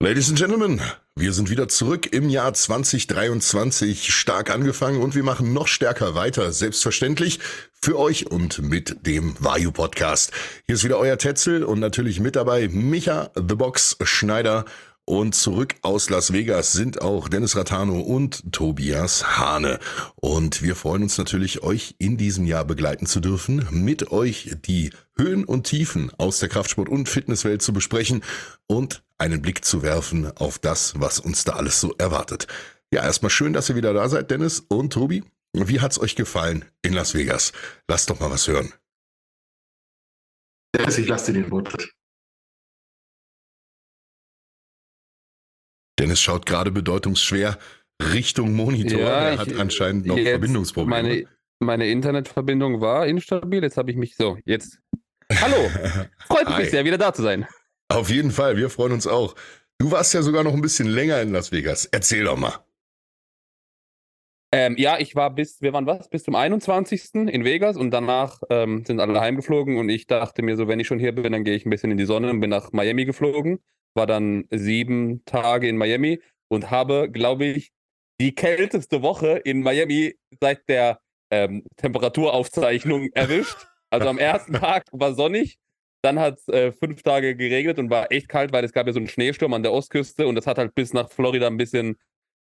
Ladies and Gentlemen, wir sind wieder zurück im Jahr 2023, stark angefangen und wir machen noch stärker weiter, selbstverständlich für euch und mit dem Vayu Podcast. Hier ist wieder euer Tetzel und natürlich mit dabei Micha The Box Schneider und zurück aus Las Vegas sind auch Dennis Ratano und Tobias Hane. Und wir freuen uns natürlich, euch in diesem Jahr begleiten zu dürfen, mit euch die Höhen und Tiefen aus der Kraftsport- und Fitnesswelt zu besprechen und einen Blick zu werfen auf das, was uns da alles so erwartet. Ja, erstmal schön, dass ihr wieder da seid, Dennis und Tobi. Wie hat's euch gefallen in Las Vegas? Lasst doch mal was hören. Dennis, ich lasse dir den Wort. Dennis schaut gerade bedeutungsschwer Richtung Monitor. Ja, er ich- hat anscheinend noch Verbindungsprobleme. Meine, meine Internetverbindung war instabil. Jetzt habe ich mich so. Jetzt. Hallo. Freut mich sehr, wieder da zu sein. Auf jeden Fall, wir freuen uns auch. Du warst ja sogar noch ein bisschen länger in Las Vegas. Erzähl doch mal. Ähm, ja, ich war bis, wir waren was? Bis zum 21. in Vegas und danach ähm, sind alle heimgeflogen und ich dachte mir so, wenn ich schon hier bin, dann gehe ich ein bisschen in die Sonne und bin nach Miami geflogen. War dann sieben Tage in Miami und habe, glaube ich, die kälteste Woche in Miami seit der ähm, Temperaturaufzeichnung erwischt. Also am ersten Tag war sonnig, dann hat es äh, fünf Tage geregnet und war echt kalt, weil es gab ja so einen Schneesturm an der Ostküste und das hat halt bis nach Florida ein bisschen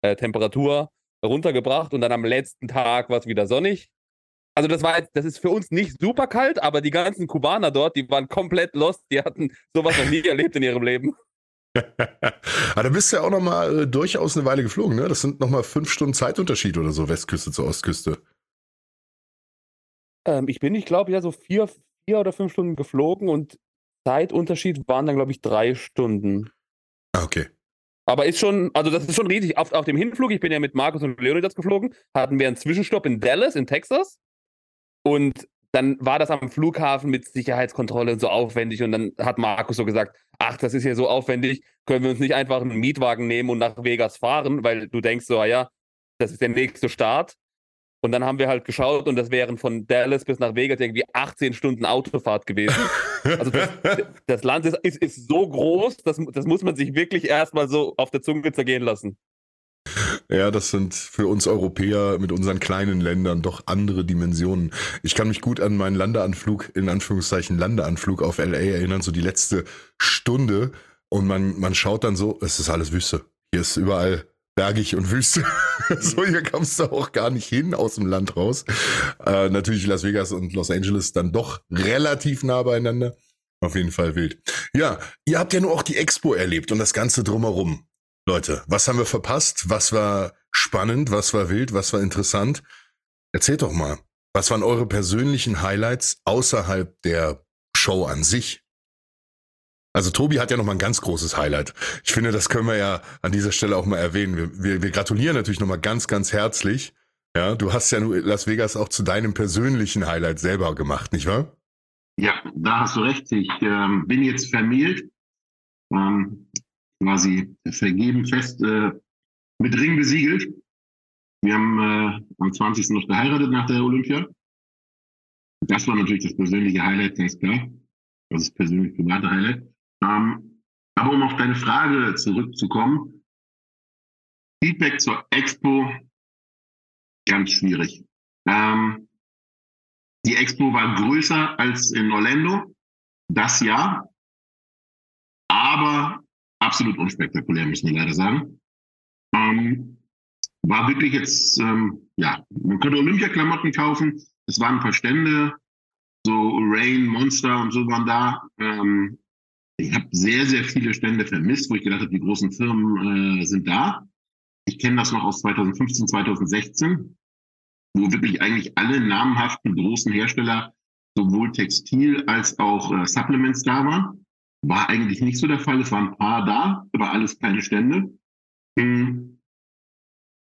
äh, Temperatur runtergebracht und dann am letzten Tag war es wieder sonnig. Also das war jetzt, das ist für uns nicht super kalt, aber die ganzen Kubaner dort, die waren komplett lost, die hatten sowas noch nie erlebt in ihrem Leben. Aber da bist du ja auch noch mal äh, durchaus eine Weile geflogen, ne? Das sind noch mal fünf Stunden Zeitunterschied oder so, Westküste zur Ostküste. Ähm, ich bin, ich glaube, ja so vier, vier oder fünf Stunden geflogen und Zeitunterschied waren dann, glaube ich, drei Stunden. Ah, okay. Aber ist schon, also das ist schon riesig. Auf, auf dem Hinflug, ich bin ja mit Markus und Leonidas geflogen, hatten wir einen Zwischenstopp in Dallas, in Texas. Und dann war das am Flughafen mit Sicherheitskontrolle so aufwendig. Und dann hat Markus so gesagt: Ach, das ist hier so aufwendig, können wir uns nicht einfach einen Mietwagen nehmen und nach Vegas fahren, weil du denkst so, ah ja, das ist der nächste Start. Und dann haben wir halt geschaut und das wären von Dallas bis nach Vegas irgendwie 18 Stunden Autofahrt gewesen. Also das, das Land ist, ist, ist so groß, das, das muss man sich wirklich erstmal so auf der Zunge zergehen lassen. Ja, das sind für uns Europäer mit unseren kleinen Ländern doch andere Dimensionen. Ich kann mich gut an meinen Landeanflug, in Anführungszeichen Landeanflug auf LA erinnern, so die letzte Stunde. Und man, man schaut dann so, es ist alles Wüste. Hier ist überall bergig und Wüste. so, hier kommst du auch gar nicht hin aus dem Land raus. Äh, natürlich Las Vegas und Los Angeles dann doch relativ nah beieinander. Auf jeden Fall wild. Ja, ihr habt ja nur auch die Expo erlebt und das Ganze drumherum. Leute, was haben wir verpasst? Was war spannend? Was war wild? Was war interessant? Erzählt doch mal. Was waren eure persönlichen Highlights außerhalb der Show an sich? Also Tobi hat ja noch mal ein ganz großes Highlight. Ich finde, das können wir ja an dieser Stelle auch mal erwähnen. Wir, wir, wir gratulieren natürlich noch mal ganz, ganz herzlich. Ja, du hast ja Las Vegas auch zu deinem persönlichen Highlight selber gemacht, nicht wahr? Ja, da hast du recht. Ich ähm, bin jetzt vermählt, ähm, quasi vergeben, fest äh, mit Ring besiegelt. Wir haben äh, am 20. noch geheiratet nach der Olympia. Das war natürlich das persönliche Highlight, ganz klar. Das ist persönlich private Highlight. Ähm, aber um auf deine Frage zurückzukommen, Feedback zur Expo, ganz schwierig. Ähm, die Expo war größer als in Orlando, das Jahr, aber absolut unspektakulär, müssen wir leider sagen. Ähm, war wirklich jetzt, ähm, ja, man konnte Olympia-Klamotten kaufen, es waren ein paar Stände, so Rain, Monster und so waren da. Ähm, ich habe sehr, sehr viele Stände vermisst, wo ich gedacht habe, die großen Firmen äh, sind da. Ich kenne das noch aus 2015, 2016 wo wirklich eigentlich alle namhaften großen Hersteller sowohl Textil als auch äh, Supplements da waren. War eigentlich nicht so der Fall. Es waren ein paar da, aber alles kleine Stände. Hm.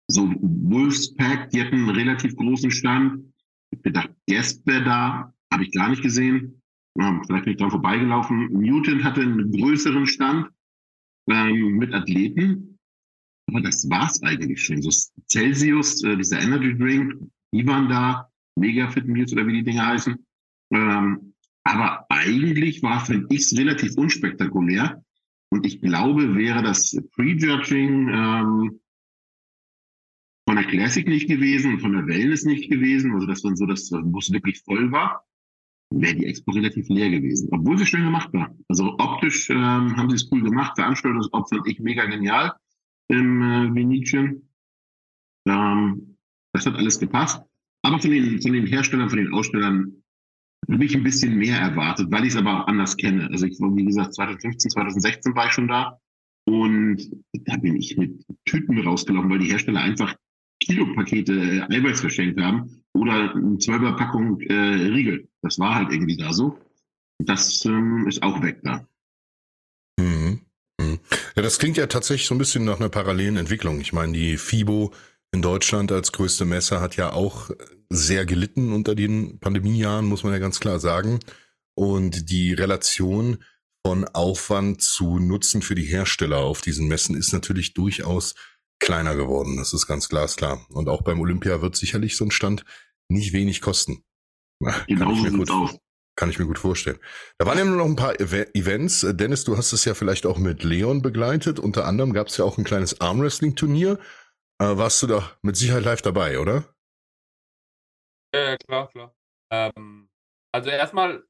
So Wolfspack, die hatten einen relativ großen Stand. Ich gedacht, Guest wäre da, habe ich gar nicht gesehen. Vielleicht bin ich dran vorbeigelaufen. Mutant hatte einen größeren Stand ähm, mit Athleten. Aber das war's eigentlich schon. So Celsius, äh, dieser Energy Drink, die waren da, Mega Fit Meals oder wie die Dinge heißen. Ähm, aber eigentlich war, finde ich relativ unspektakulär. Und ich glaube, wäre das Prejudging ähm, von der Classic nicht gewesen, von der Wellness nicht gewesen, also das dann so, dass das Bus wirklich voll war, wäre die Expo relativ leer gewesen, obwohl sie schön gemacht war. Also optisch ähm, haben sie es cool gemacht, Veranstaltungsort fand ich mega genial im äh, Venetian. Ähm, das hat alles gepasst. Aber von den, von den Herstellern, von den Ausstellern habe ich ein bisschen mehr erwartet, weil ich es aber auch anders kenne. Also ich war, wie gesagt, 2015, 2016 war ich schon da und da bin ich mit Tüten rausgelaufen, weil die Hersteller einfach Kilopakete äh, Eiweiß verschenkt haben oder eine Zwölferpackung äh, Riegel. Das war halt irgendwie da so. Das ähm, ist auch weg da. Mhm. Mhm. Ja, das klingt ja tatsächlich so ein bisschen nach einer parallelen Entwicklung. Ich meine, die FIBO in Deutschland als größte Messe hat ja auch sehr gelitten unter den Pandemiejahren, muss man ja ganz klar sagen. Und die Relation von Aufwand zu Nutzen für die Hersteller auf diesen Messen ist natürlich durchaus kleiner geworden. Das ist ganz glasklar. Und auch beim Olympia wird sicherlich so ein Stand nicht wenig kosten. Genau so sieht's aus. Kann ich mir gut vorstellen. Da waren ja nur noch ein paar Events. Dennis, du hast es ja vielleicht auch mit Leon begleitet. Unter anderem gab es ja auch ein kleines Armwrestling-Turnier. Äh, warst du da mit Sicherheit live dabei, oder? Ja, klar, klar. Ähm, also erstmal,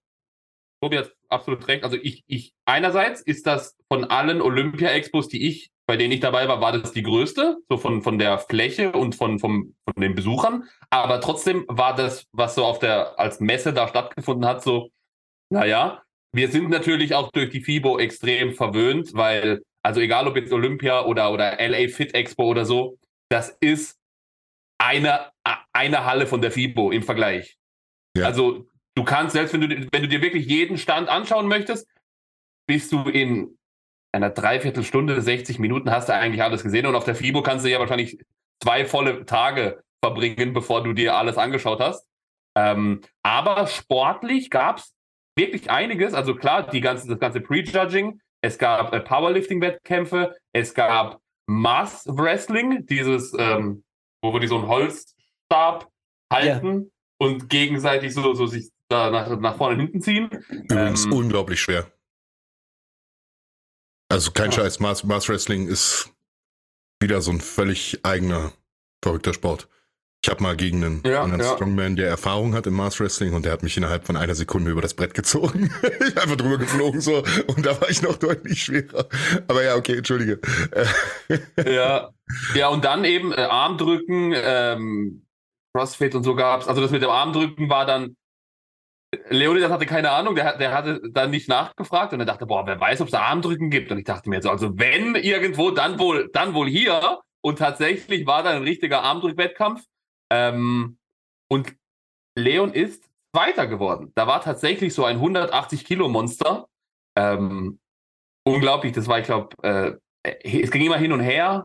Tobi hat absolut recht. Also ich, ich, einerseits ist das von allen Olympia-Expos, die ich, bei denen ich dabei war, war das die größte, so von, von der Fläche und von, vom, von den Besuchern. Aber trotzdem war das, was so auf der, als Messe da stattgefunden hat, so, naja, wir sind natürlich auch durch die FIBO extrem verwöhnt, weil, also egal ob jetzt Olympia oder, oder LA Fit Expo oder so, das ist eine, eine Halle von der FIBO im Vergleich. Ja. Also du kannst, selbst wenn du, wenn du dir wirklich jeden Stand anschauen möchtest, bist du in einer Dreiviertelstunde, 60 Minuten hast du eigentlich alles gesehen. Und auf der FIBO kannst du ja wahrscheinlich zwei volle Tage verbringen, bevor du dir alles angeschaut hast. Ähm, aber sportlich gab es wirklich einiges. Also klar, die ganze, das ganze Prejudging. Es gab äh, Powerlifting-Wettkämpfe. Es gab Mass Wrestling, dieses, ähm, wo die so einen Holzstab halten ja. und gegenseitig so, so sich da nach, nach vorne und hinten ziehen. Übrigens ähm, unglaublich schwer. Also kein ja. Scheiß, Mars, Mars Wrestling ist wieder so ein völlig eigener, verrückter Sport. Ich habe mal gegen einen ja, anderen ja. Strongman, der Erfahrung hat im Mars Wrestling und der hat mich innerhalb von einer Sekunde über das Brett gezogen. ich einfach drüber geflogen so und da war ich noch deutlich schwerer. Aber ja, okay, entschuldige. ja, ja und dann eben äh, Armdrücken, ähm, Crossfit und so gab's. Also das mit dem Armdrücken war dann Leonidas hatte keine Ahnung, der, der hatte dann nicht nachgefragt und er dachte, boah, wer weiß, ob es Armdrücken gibt. Und ich dachte mir jetzt, also wenn irgendwo, dann wohl, dann wohl hier. Und tatsächlich war da ein richtiger Armdrückwettkampf. Ähm, und Leon ist Zweiter geworden. Da war tatsächlich so ein 180 Kilo Monster. Ähm, unglaublich, das war, ich glaube, äh, es ging immer hin und her.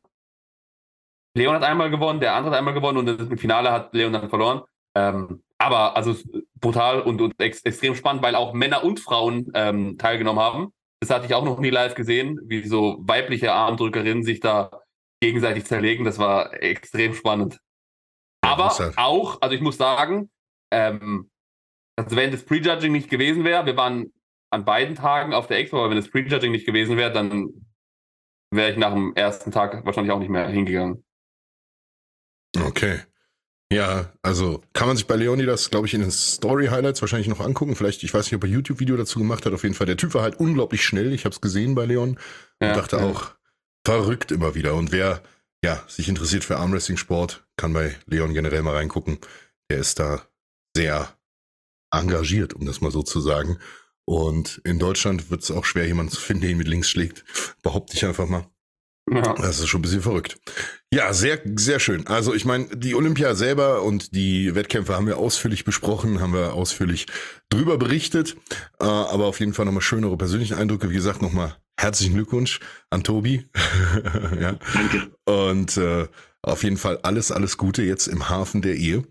Leon hat einmal gewonnen, der andere hat einmal gewonnen und im Finale hat Leon dann verloren. Ähm, aber also brutal und, und ex extrem spannend, weil auch Männer und Frauen ähm, teilgenommen haben. Das hatte ich auch noch nie live gesehen, wie so weibliche Armdrückerinnen sich da gegenseitig zerlegen. Das war extrem spannend. Aber auch, also ich muss sagen, ähm, also wenn das Prejudging nicht gewesen wäre, wir waren an beiden Tagen auf der Expo, aber wenn das Prejudging nicht gewesen wäre, dann wäre ich nach dem ersten Tag wahrscheinlich auch nicht mehr hingegangen. Okay. Ja, also kann man sich bei Leonie das, glaube ich, in den Story-Highlights wahrscheinlich noch angucken. Vielleicht, ich weiß nicht, ob er YouTube-Video dazu gemacht hat. Auf jeden Fall, der Typ war halt unglaublich schnell. Ich habe es gesehen bei Leon und ja, dachte ja. auch, verrückt immer wieder. Und wer ja, sich interessiert für Armwrestling-Sport, kann bei Leon generell mal reingucken. Der ist da sehr engagiert, um das mal so zu sagen. Und in Deutschland wird es auch schwer, jemanden zu finden, der ihn mit links schlägt. Behaupte ich einfach mal. Ja. Das ist schon ein bisschen verrückt. Ja, sehr, sehr schön. Also ich meine, die Olympia selber und die Wettkämpfe haben wir ausführlich besprochen, haben wir ausführlich drüber berichtet. Äh, aber auf jeden Fall nochmal schönere persönliche Eindrücke. Wie gesagt, nochmal herzlichen Glückwunsch an Tobi. ja. Danke. Und äh, auf jeden Fall alles, alles Gute jetzt im Hafen der Ehe.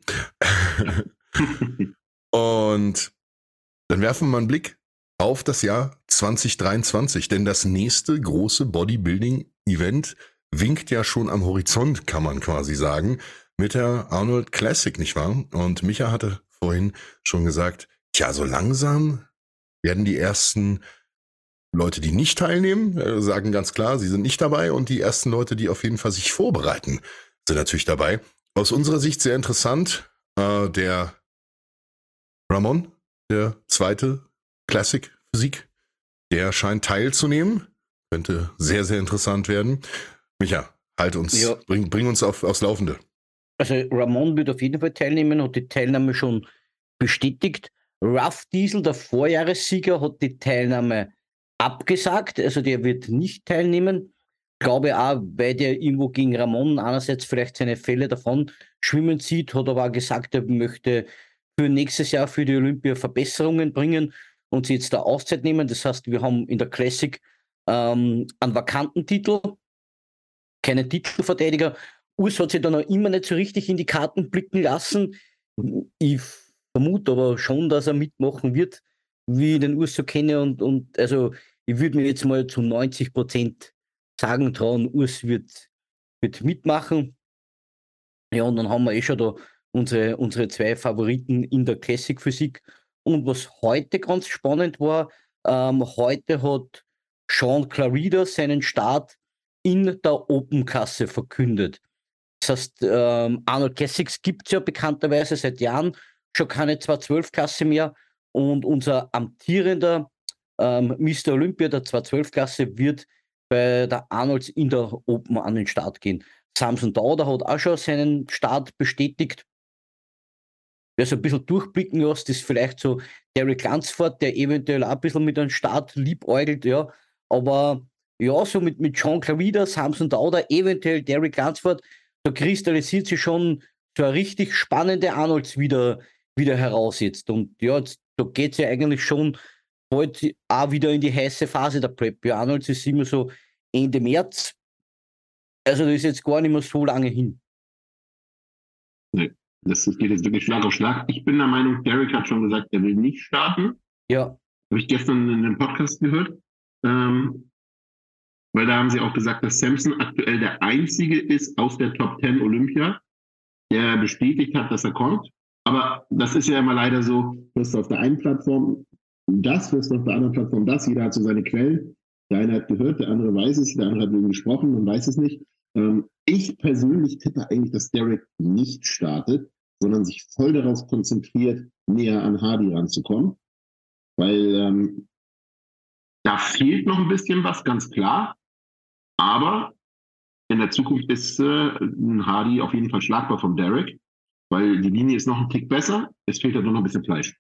und dann werfen wir mal einen Blick auf das Jahr 2023, denn das nächste große Bodybuilding-Event winkt ja schon am Horizont, kann man quasi sagen, mit der Arnold Classic, nicht wahr? Und Micha hatte vorhin schon gesagt, tja, so langsam werden die ersten Leute, die nicht teilnehmen, äh, sagen ganz klar, sie sind nicht dabei und die ersten Leute, die auf jeden Fall sich vorbereiten, sind natürlich dabei. Aus unserer Sicht sehr interessant, äh, der Ramon, der zweite Classic Physik, der scheint teilzunehmen. Könnte sehr, sehr interessant werden. Micha, halt uns, ja. bring, bring uns auf, aufs Laufende. Also Ramon wird auf jeden Fall teilnehmen, hat die Teilnahme schon bestätigt. Ruff Diesel, der Vorjahressieger, hat die Teilnahme abgesagt, also der wird nicht teilnehmen. Glaube auch, weil der irgendwo gegen Ramon einerseits vielleicht seine Fälle davon schwimmen sieht, hat aber auch gesagt, er möchte für nächstes Jahr für die Olympia Verbesserungen bringen und sie jetzt da Auszeit nehmen. Das heißt, wir haben in der Classic ähm, einen vakanten Titel, keinen Titelverteidiger. Urs hat sich da noch immer nicht so richtig in die Karten blicken lassen. Ich vermute aber schon, dass er mitmachen wird, wie ich den Urs so kenne. Und, und also ich würde mir jetzt mal zu 90 Prozent sagen trauen, Urs wird, wird mitmachen. Ja, und dann haben wir eh schon da unsere, unsere zwei Favoriten in der Classic Physik. Und was heute ganz spannend war, ähm, heute hat Sean Clarida seinen Start in der Open-Kasse verkündet. Das heißt, ähm, Arnold Classics gibt es ja bekannterweise seit Jahren schon keine 212-Klasse mehr. Und unser amtierender ähm, Mr. Olympia der 212-Klasse wird bei der Arnolds in der Open an den Start gehen. Samson Dauder hat auch schon seinen Start bestätigt. Wer so ein bisschen durchblicken lässt, ist vielleicht so Derek Lansford, der eventuell auch ein bisschen mit einem Start liebäugelt, ja. Aber ja, so mit, mit Jean Clavida, Samson Dauder, eventuell Derek Lansford, da kristallisiert sich schon so eine richtig spannende Arnolds wieder, wieder heraus jetzt. Und ja, jetzt, da geht es ja eigentlich schon bald auch wieder in die heiße Phase der Prep. Ja, Arnolds ist immer so Ende März. Also das ist jetzt gar nicht mehr so lange hin. Nee, das geht jetzt wirklich Schlag auf Schlag. Ich bin der Meinung, Derek hat schon gesagt, er will nicht starten. Ja. Habe ich gestern in einem Podcast gehört. Ähm, weil da haben sie auch gesagt, dass Samson aktuell der einzige ist aus der Top 10 Olympia, der bestätigt hat, dass er kommt. Aber das ist ja immer leider so, dass du auf der einen Plattform das, du auf der anderen Plattform das. Jeder hat so seine Quellen. Der eine hat gehört, der andere weiß es, der andere hat mit ihm gesprochen und weiß es nicht. Ähm, ich persönlich tippe eigentlich, dass Derek nicht startet, sondern sich voll darauf konzentriert, näher an Hardy ranzukommen. Weil ähm, da fehlt noch ein bisschen was, ganz klar. Aber in der Zukunft ist äh, ein Hardy auf jeden Fall schlagbar vom Derek, weil die Linie ist noch ein Tick besser. Es fehlt halt nur noch ein bisschen Fleisch.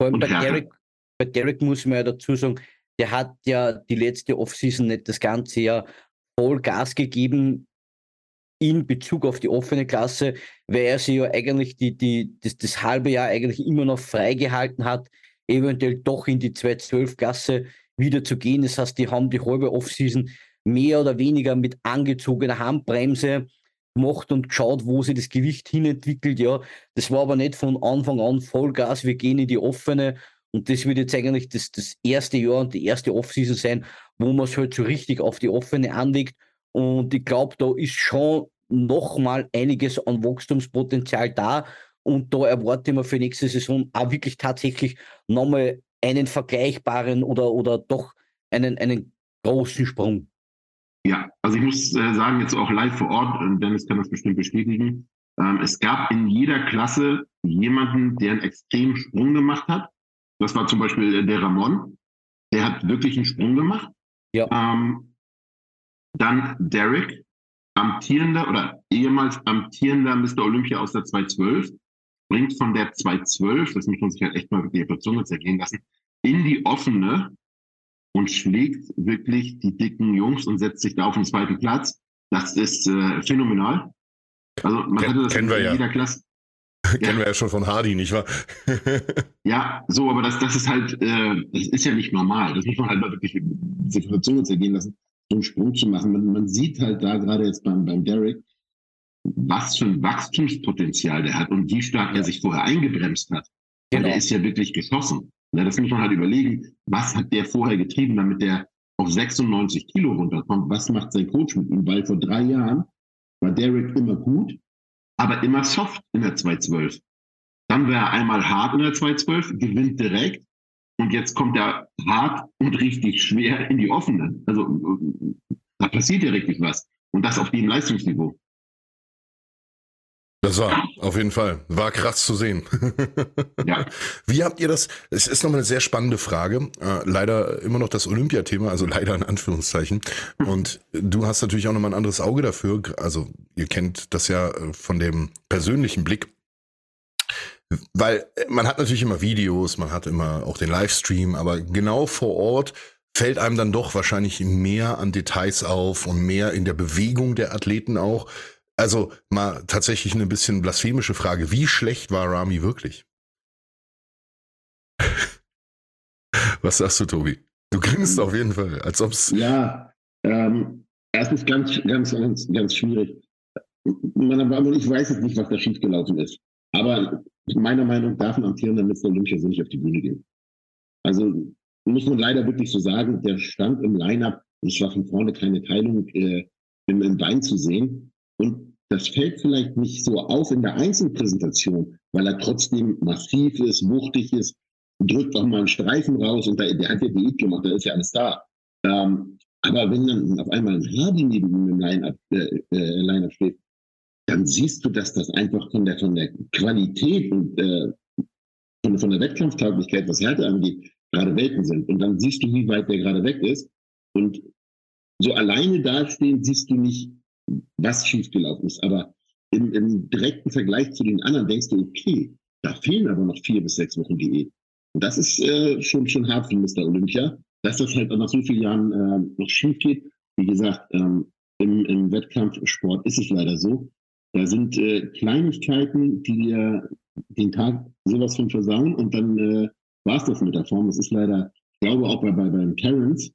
Vor allem bei Derek, bei Derek muss man ja dazu sagen, der hat ja die letzte Offseason nicht das ganze Jahr voll Gas gegeben in Bezug auf die offene Klasse, weil er sich ja eigentlich die, die, das, das halbe Jahr eigentlich immer noch freigehalten hat, eventuell doch in die 212-Klasse wieder zu gehen. Das heißt, die haben die halbe Offseason mehr oder weniger mit angezogener Handbremse gemacht und geschaut, wo sich das Gewicht hinentwickelt. Ja, das war aber nicht von Anfang an Vollgas, wir gehen in die offene. Und das wird jetzt eigentlich das, das erste Jahr und die erste Offseason sein, wo man es halt so richtig auf die offene anlegt. Und ich glaube, da ist schon nochmal einiges an Wachstumspotenzial da. Und da erwarte ich für nächste Saison auch wirklich tatsächlich nochmal einen vergleichbaren oder, oder doch einen, einen großen Sprung. Ja, also ich muss äh, sagen, jetzt auch live vor Ort, und Dennis kann das bestimmt bestätigen, ähm, es gab in jeder Klasse jemanden, der einen extremen Sprung gemacht hat. Das war zum Beispiel äh, der Ramon, der hat wirklich einen Sprung gemacht. Ja. Ähm, dann Derek, amtierender oder ehemals amtierender Mr. Olympia aus der 212, bringt von der 212, das muss man sich halt echt mal wirklich auf der Zunge zergehen lassen, in die offene und schlägt wirklich die dicken Jungs und setzt sich da auf den zweiten Platz. Das ist äh, phänomenal. Also man Ken, hatte das in jeder ja. Klasse. Kennen wir ja schon von Hardy, nicht wahr? ja, so, aber das, das ist halt, äh, das ist ja nicht normal. Das muss man halt mal wirklich sich auf der Zunge zergehen lassen, so einen Sprung zu machen. Man, man sieht halt da gerade jetzt beim, beim Derek, was für ein Wachstumspotenzial der hat und wie stark er sich vorher eingebremst hat. Genau. Der ist ja wirklich geschossen. Ja, das muss man halt überlegen, was hat der vorher getrieben, damit der auf 96 Kilo runterkommt. Was macht sein Coach mit ihm? Weil vor drei Jahren war Derek immer gut, aber immer soft in der 212. Dann wäre er einmal hart in der 212, gewinnt direkt und jetzt kommt er hart und richtig schwer in die offene. Also da passiert ja richtig was. Und das auf dem Leistungsniveau. Das war auf jeden Fall, war krass zu sehen. ja. Wie habt ihr das? Es ist nochmal eine sehr spannende Frage. Äh, leider immer noch das Olympiathema, also leider in Anführungszeichen. Und du hast natürlich auch nochmal ein anderes Auge dafür. Also ihr kennt das ja äh, von dem persönlichen Blick. Weil äh, man hat natürlich immer Videos, man hat immer auch den Livestream, aber genau vor Ort fällt einem dann doch wahrscheinlich mehr an Details auf und mehr in der Bewegung der Athleten auch. Also mal tatsächlich eine bisschen blasphemische Frage. Wie schlecht war Rami wirklich? Was sagst du, Tobi? Du grinst auf jeden Fall, als ob es. Ja, ähm, erstens ganz, ganz, ganz, ganz schwierig. Ich weiß jetzt nicht, was da schiefgelaufen ist. Aber meiner Meinung nach darf ein amtierender Mr. Olympia so nicht auf die Bühne gehen. Also muss man leider wirklich so sagen, der stand im Line-Up, es war von vorne keine Teilung äh, im, im Bein zu sehen. Und das fällt vielleicht nicht so auf in der Einzelpräsentation, weil er trotzdem massiv ist, wuchtig ist, drückt auch mal einen Streifen raus und der, der hat ja Diät gemacht, da ist ja alles da. Ähm, aber wenn dann auf einmal ein Hardy neben ihm im Line-Up äh, äh, steht, dann siehst du, dass das einfach von der, von der Qualität und äh, von, von der Wettkampftauglichkeit, was Härte angeht, gerade Welten sind. Und dann siehst du, wie weit der gerade weg ist. Und so alleine dastehen siehst du nicht, was schiefgelaufen ist. Aber im, im, direkten Vergleich zu den anderen denkst du, okay, da fehlen aber noch vier bis sechs Wochen Diät. Und das ist äh, schon, schon hart für Mr. Olympia, dass das halt nach so vielen Jahren äh, noch schief geht. Wie gesagt, ähm, im, im Wettkampfsport ist es leider so. Da sind äh, Kleinigkeiten, die dir den Tag sowas von versauen und dann äh, war es das mit der Form. Das ist leider, ich glaube auch bei, bei beim Terrence,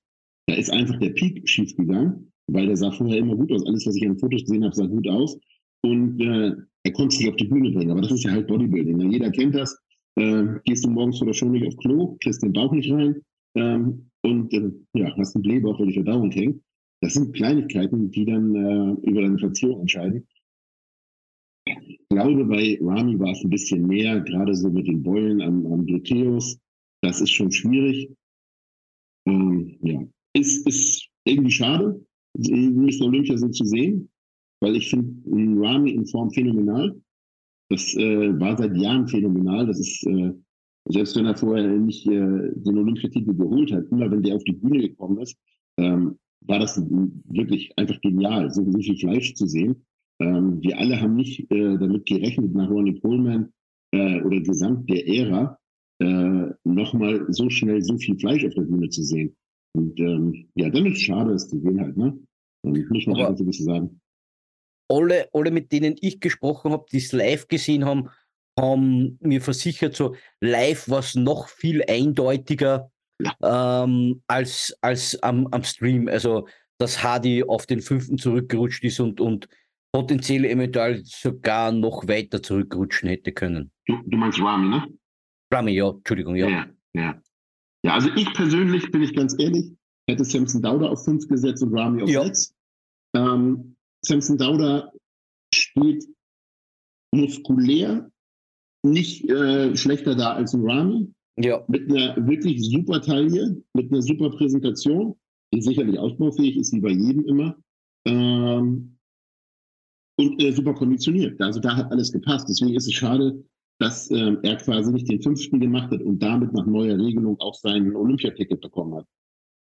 da ist einfach der Peak schief gegangen weil der sah vorher immer gut aus. Alles, was ich an Fotos gesehen habe, sah gut aus. Und äh, er konnte sich auf die Bühne bringen. Aber das ist ja halt Bodybuilding. Ne? Jeder kennt das. Äh, gehst du morgens vor der Show nicht auf Klo, kriegst den Bauch nicht rein ähm, und äh, ja, hast einen Blähbauch, weil die Verdauung hängt. Das sind Kleinigkeiten, die dann äh, über deine Platzierung entscheiden. Ich glaube, bei Rami war es ein bisschen mehr, gerade so mit den Beulen am, am Gluteus. Das ist schon schwierig. Ähm, ja, ist, ist irgendwie schade, Mr. Olympia so zu sehen, weil ich finde Rami in Form phänomenal. Das äh, war seit Jahren phänomenal. Das ist, äh, selbst wenn er vorher nicht äh, den Olympiatitel geholt hat, immer wenn der auf die Bühne gekommen ist, ähm, war das wirklich einfach genial, so, so viel Fleisch zu sehen. Ähm, wir alle haben nicht äh, damit gerechnet, nach Ronnie Coleman äh, oder gesamt der Ära, äh, nochmal so schnell so viel Fleisch auf der Bühne zu sehen. Und ähm, ja, dann ist es schade, es zu sehen halt, ne? Und muss man so ein bisschen sagen. Alle, alle, mit denen ich gesprochen habe, die es live gesehen haben, haben mir versichert, so live war es noch viel eindeutiger ja. ähm, als, als am, am Stream. Also, dass Hardy auf den fünften zurückgerutscht ist und, und potenziell eventuell sogar noch weiter zurückrutschen hätte können. Du, du meinst Rami, ne? Rami, ja, Entschuldigung, ja. Ja, ja. Ja, also ich persönlich, bin ich ganz ehrlich, hätte Samson Dauda auf 5 gesetzt und Rami auf 6. Ja. Ähm, Samson Dauda steht muskulär nicht äh, schlechter da als ein Rami. Ja. Mit einer wirklich super Taille, mit einer super Präsentation, die sicherlich ausbaufähig ist, wie bei jedem immer. Ähm, und äh, super konditioniert. Also da hat alles gepasst. Deswegen ist es schade, dass ähm, er quasi nicht den fünften gemacht hat und damit nach neuer Regelung auch sein Olympiaticket bekommen hat.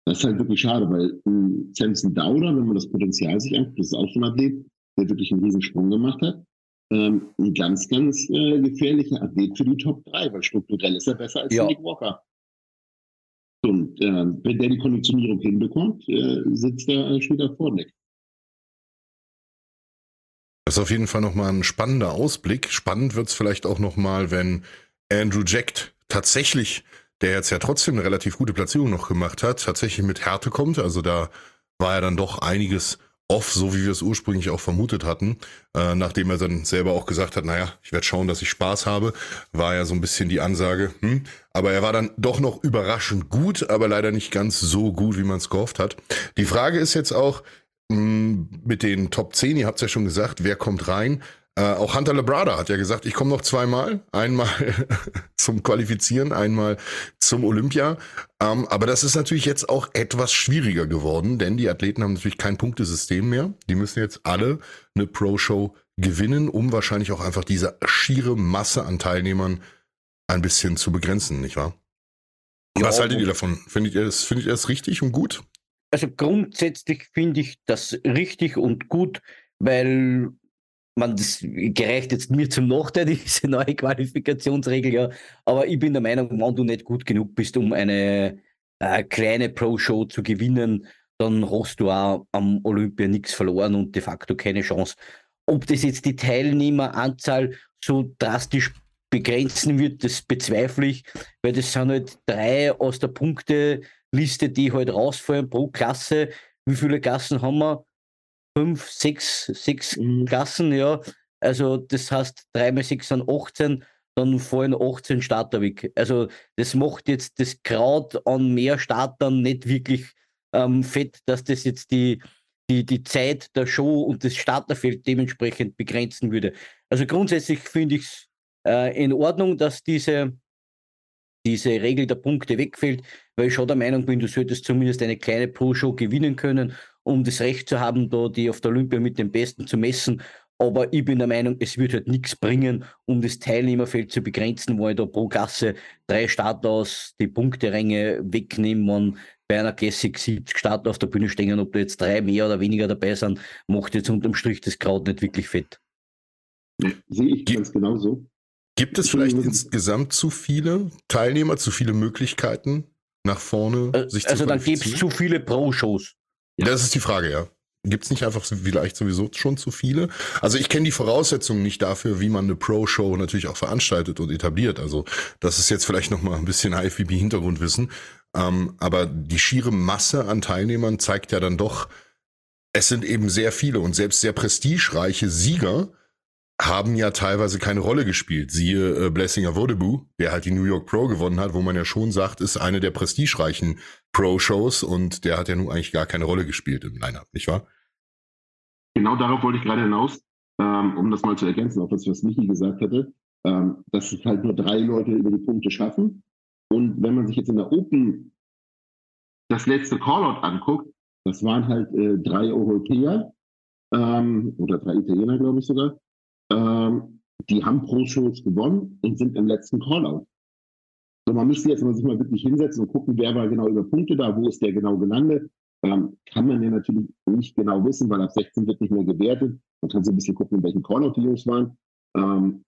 Das ist halt wirklich schade, weil ähm, Samson Dauder, wenn man das Potenzial sich anguckt, das ist auch schon ein Athlet, der wirklich einen riesen Sprung gemacht hat. Ähm, ein ganz, ganz äh, gefährlicher Athlet für die Top 3, weil strukturell ist er besser als ja. Nick Walker. Und äh, wenn der die Konditionierung hinbekommt, äh, sitzt er, äh, steht er vor Nick. Das ist auf jeden Fall nochmal ein spannender Ausblick. Spannend wird es vielleicht auch nochmal, wenn Andrew Jack tatsächlich, der jetzt ja trotzdem eine relativ gute Platzierung noch gemacht hat, tatsächlich mit Härte kommt. Also da war ja dann doch einiges off, so wie wir es ursprünglich auch vermutet hatten. Äh, nachdem er dann selber auch gesagt hat, naja, ich werde schauen, dass ich Spaß habe, war ja so ein bisschen die Ansage. Hm. Aber er war dann doch noch überraschend gut, aber leider nicht ganz so gut, wie man es gehofft hat. Die Frage ist jetzt auch, mit den Top 10, ihr habt es ja schon gesagt, wer kommt rein? Äh, auch Hunter Labrada hat ja gesagt, ich komme noch zweimal. Einmal zum Qualifizieren, einmal zum Olympia. Ähm, aber das ist natürlich jetzt auch etwas schwieriger geworden, denn die Athleten haben natürlich kein Punktesystem mehr. Die müssen jetzt alle eine Pro-Show gewinnen, um wahrscheinlich auch einfach diese schiere Masse an Teilnehmern ein bisschen zu begrenzen, nicht wahr? Ja, Was haltet ihr davon? Findet ihr, das, findet ihr das richtig und gut? Also grundsätzlich finde ich das richtig und gut, weil man, das gereicht jetzt mir zum Nachteil, diese neue Qualifikationsregel, ja. Aber ich bin der Meinung, wenn du nicht gut genug bist, um eine äh, kleine Pro-Show zu gewinnen, dann hast du auch am Olympia nichts verloren und de facto keine Chance. Ob das jetzt die Teilnehmeranzahl so drastisch begrenzen wird, das bezweifle ich, weil das sind halt drei aus der Punkteliste, die halt rausfallen pro Klasse. Wie viele Klassen haben wir? fünf, sechs, sechs mhm. Klassen, ja. Also das heißt, drei mal sechs sind 18, dann fallen 18 Starter weg. Also das macht jetzt das Kraut an mehr Startern nicht wirklich ähm, fett, dass das jetzt die, die, die Zeit der Show und das Starterfeld dementsprechend begrenzen würde. Also grundsätzlich finde ich es äh, in Ordnung, dass diese, diese Regel der Punkte wegfällt, weil ich schon der Meinung bin, du solltest zumindest eine kleine Pro-Show gewinnen können um das Recht zu haben, da die auf der Olympia mit den Besten zu messen. Aber ich bin der Meinung, es wird halt nichts bringen, um das Teilnehmerfeld zu begrenzen, wo ich da pro Klasse drei Starter aus die Punkteränge wegnehmen, wenn bei einer Classic 70 Starter auf der Bühne stehen, ob da jetzt drei mehr oder weniger dabei sind, macht jetzt unterm Strich das Kraut nicht wirklich fett. Ja, sehe ich ganz genauso. Gibt es vielleicht insgesamt zu viele Teilnehmer, zu viele Möglichkeiten nach vorne? Äh, sich also dann gibt es zu viele Pro-Shows. Ja. Das ist die Frage, ja. Gibt es nicht einfach vielleicht sowieso schon zu viele? Also ich kenne die Voraussetzungen nicht dafür, wie man eine Pro-Show natürlich auch veranstaltet und etabliert. Also das ist jetzt vielleicht noch mal ein bisschen IFBB-Hintergrundwissen. Ähm, aber die schiere Masse an Teilnehmern zeigt ja dann doch, es sind eben sehr viele und selbst sehr prestigereiche Sieger haben ja teilweise keine Rolle gespielt. Siehe äh, Blessinger Vodebu, der halt die New York Pro gewonnen hat, wo man ja schon sagt, ist eine der prestigereichen Pro-Shows und der hat ja nun eigentlich gar keine Rolle gespielt im Lineup, nicht wahr? Genau darauf wollte ich gerade hinaus, ähm, um das mal zu ergänzen, auch das, was Michi gesagt hatte, ähm, dass es halt nur drei Leute über die Punkte schaffen. Und wenn man sich jetzt in der Open das letzte Callout anguckt, das waren halt äh, drei Europäer ähm, oder drei Italiener, glaube ich sogar. Ähm, die haben Pro-Shows gewonnen und sind im letzten Callout. So, man müsste jetzt mal sich mal wirklich hinsetzen und gucken, wer war genau über Punkte da, wo ist der genau gelandet. Ähm, kann man ja natürlich nicht genau wissen, weil ab 16 wird nicht mehr gewertet. Man kann so ein bisschen gucken, in welchen Callout die Jungs waren. Ähm,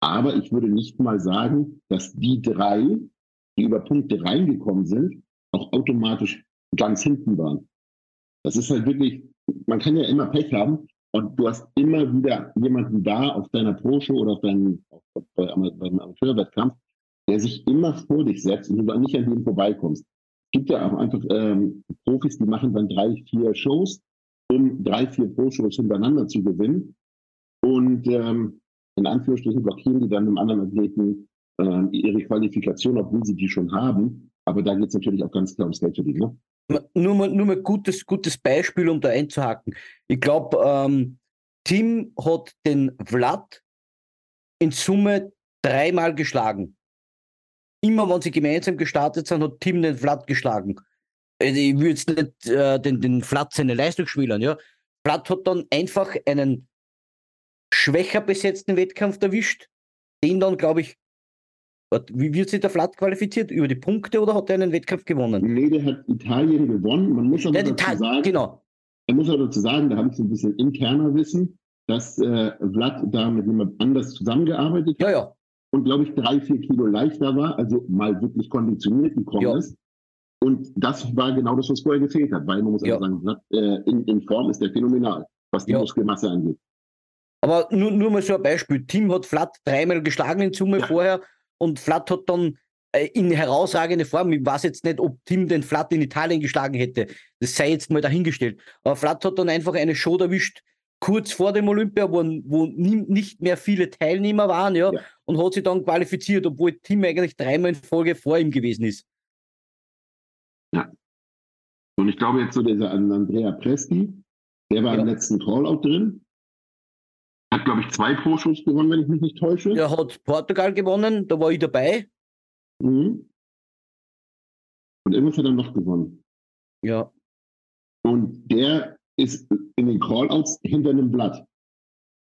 aber ich würde nicht mal sagen, dass die drei, die über Punkte reingekommen sind, auch automatisch ganz hinten waren. Das ist halt wirklich, man kann ja immer Pech haben, und du hast immer wieder jemanden da auf deiner Pro-Show oder auf deinem, auf, beim Amateurwettkampf, der sich immer vor dich setzt und du nicht an dem vorbeikommst. Es gibt ja auch einfach ähm, Profis, die machen dann drei, vier Shows, um drei, vier Pro-Shows hintereinander zu gewinnen. Und ähm, in Anführungsstrichen blockieren die dann einem anderen Athleten äh, ihre Qualifikation, obwohl sie die schon haben. Aber da geht es natürlich auch ganz klar ums Geld verdienen. Ne? Nur mal, nur mal gutes, gutes Beispiel, um da einzuhaken. Ich glaube, ähm, Tim hat den Vlad in Summe dreimal geschlagen. Immer wenn sie gemeinsam gestartet sind, hat Tim den Vlad geschlagen. Also ich würde jetzt nicht äh, den, den Vlad seine Leistung spielen. Ja. Vlad hat dann einfach einen schwächer besetzten Wettkampf erwischt, den dann, glaube ich, wie wird sich der Flat qualifiziert? Über die Punkte oder hat er einen Wettkampf gewonnen? Nee, der hat Italien gewonnen. Man muss aber dazu sagen, genau. man muss aber dazu sagen, da habe ich so ein bisschen interner Wissen, dass äh, Vlad da mit jemand anders zusammengearbeitet hat. Ja, ja. Und glaube ich, drei, vier Kilo leichter war, also mal wirklich konditioniert gekommen ja. ist. Und das war genau das, was vorher gefehlt hat, weil man muss ja. sagen, Vlad, äh, in, in, Form ist der phänomenal, was die ja. Muskelmasse angeht. Aber nur, nur mal so ein Beispiel. Tim hat Vlad dreimal geschlagen in Summe ja. vorher und Flat hat dann äh, in herausragende Form, ich weiß jetzt nicht, ob Tim den Flat in Italien geschlagen hätte, das sei jetzt mal dahingestellt, aber Flat hat dann einfach eine Show erwischt, kurz vor dem Olympia, wo, wo nicht mehr viele Teilnehmer waren, ja, ja, und hat sich dann qualifiziert, obwohl Tim eigentlich dreimal in Folge vor ihm gewesen ist. Ja. Und ich glaube jetzt so dieser Andrea Presti, der war ja. im letzten Callout drin Hat, glaube ich, zwei Pro-Shows gewonnen, wenn ich mich nicht täusche. Der hat Portugal gewonnen, da war ich dabei. Mhm. Und irgendwas hat er noch gewonnen. Ja. Und der ist in den Callouts hinter einem Blatt.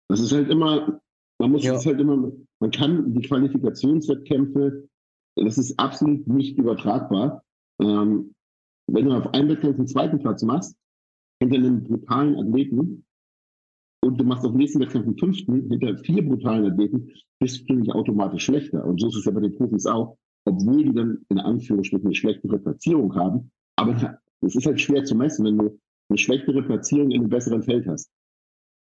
Das ist halt immer, man muss Ja. es halt immer, man kann die Qualifikationswettkämpfe, das ist absolut nicht übertragbar. Ähm, wenn du auf einem Wettkampf den zweiten Platz machst, hinter einem brutalen Athleten, und du machst auf dem nächsten Wettkampf den fünften, hinter vier brutalen Athleten, bist du nicht automatisch schlechter. Und so ist es ja bei den Profis auch, obwohl die dann in Anführungsstrichen eine schlechtere Platzierung haben. Aber es ist halt schwer zu messen, wenn du eine schlechtere Platzierung in einem besseren Feld hast.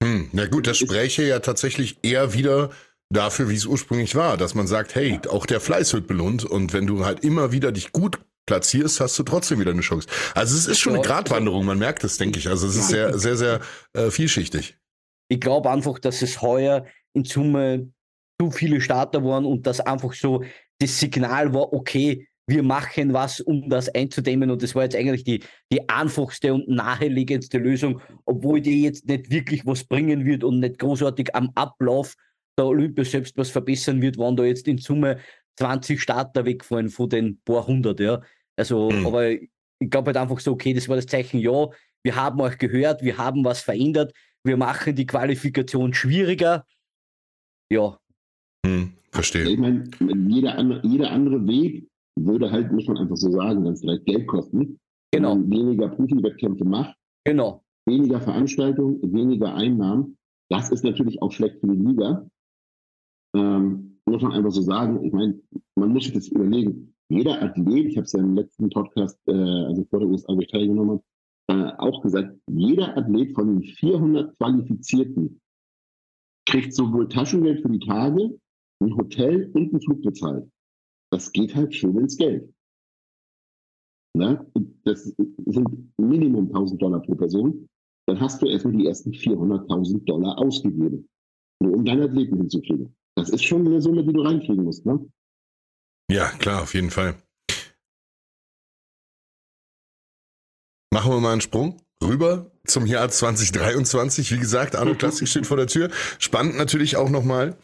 Hm, na gut, das spräche ja tatsächlich eher wieder dafür, wie es ursprünglich war, dass man sagt, hey, auch der Fleiß wird belohnt und wenn du halt immer wieder dich gut platzierst, hast du trotzdem wieder eine Chance. Also es ist schon eine. Gratwanderung, man merkt es, denke ich. Also es ist sehr, sehr, sehr äh, vielschichtig. Ich glaube einfach, dass es heuer in Summe zu viele Starter waren und dass einfach so das Signal war, okay, wir machen was, um das einzudämmen. Und das war jetzt eigentlich die, die einfachste und naheliegendste Lösung, obwohl die jetzt nicht wirklich was bringen wird und nicht großartig am Ablauf der Olympia selbst was verbessern wird, waren da jetzt in Summe 20 Starter wegfallen von den paar hundert, ja. Also, Mhm. aber ich glaube halt einfach so, okay, das war das Zeichen, ja, wir haben euch gehört, wir haben was verändert, wir machen die Qualifikation schwieriger. Ja, Hm, verstehe. Ich meine, jeder, andere- jeder andere Weg würde halt, muss man einfach so sagen, ganz vielleicht Geld kosten. Wenn genau, man weniger Profi-Wettkämpfe macht, genau. weniger Veranstaltungen, weniger Einnahmen. Das ist natürlich auch schlecht für die Liga. Ähm, muss man einfach so sagen. Ich meine, man muss sich das überlegen. Jeder Athlet, ich habe es ja im letzten Podcast, äh, also vor der USA, wo ich teilgenommen habe, äh, auch gesagt, jeder Athlet von den 400 Qualifizierten kriegt sowohl Taschengeld für die Tage, ein Hotel und einen Flug bezahlt. Das geht halt schön ins Geld. Ne? Das sind Minimum 1000 Dollar pro Person. Dann hast du erstmal die ersten 400.000 Dollar ausgegeben, nur um deinen Athleten hinzukriegen. Das ist schon eine Summe, die du reinkriegen musst. Ne? Ja, klar, auf jeden Fall. Machen wir mal einen Sprung rüber zum Jahr 2023. Wie gesagt, Arno Klassik steht vor der Tür. Spannend natürlich auch nochmal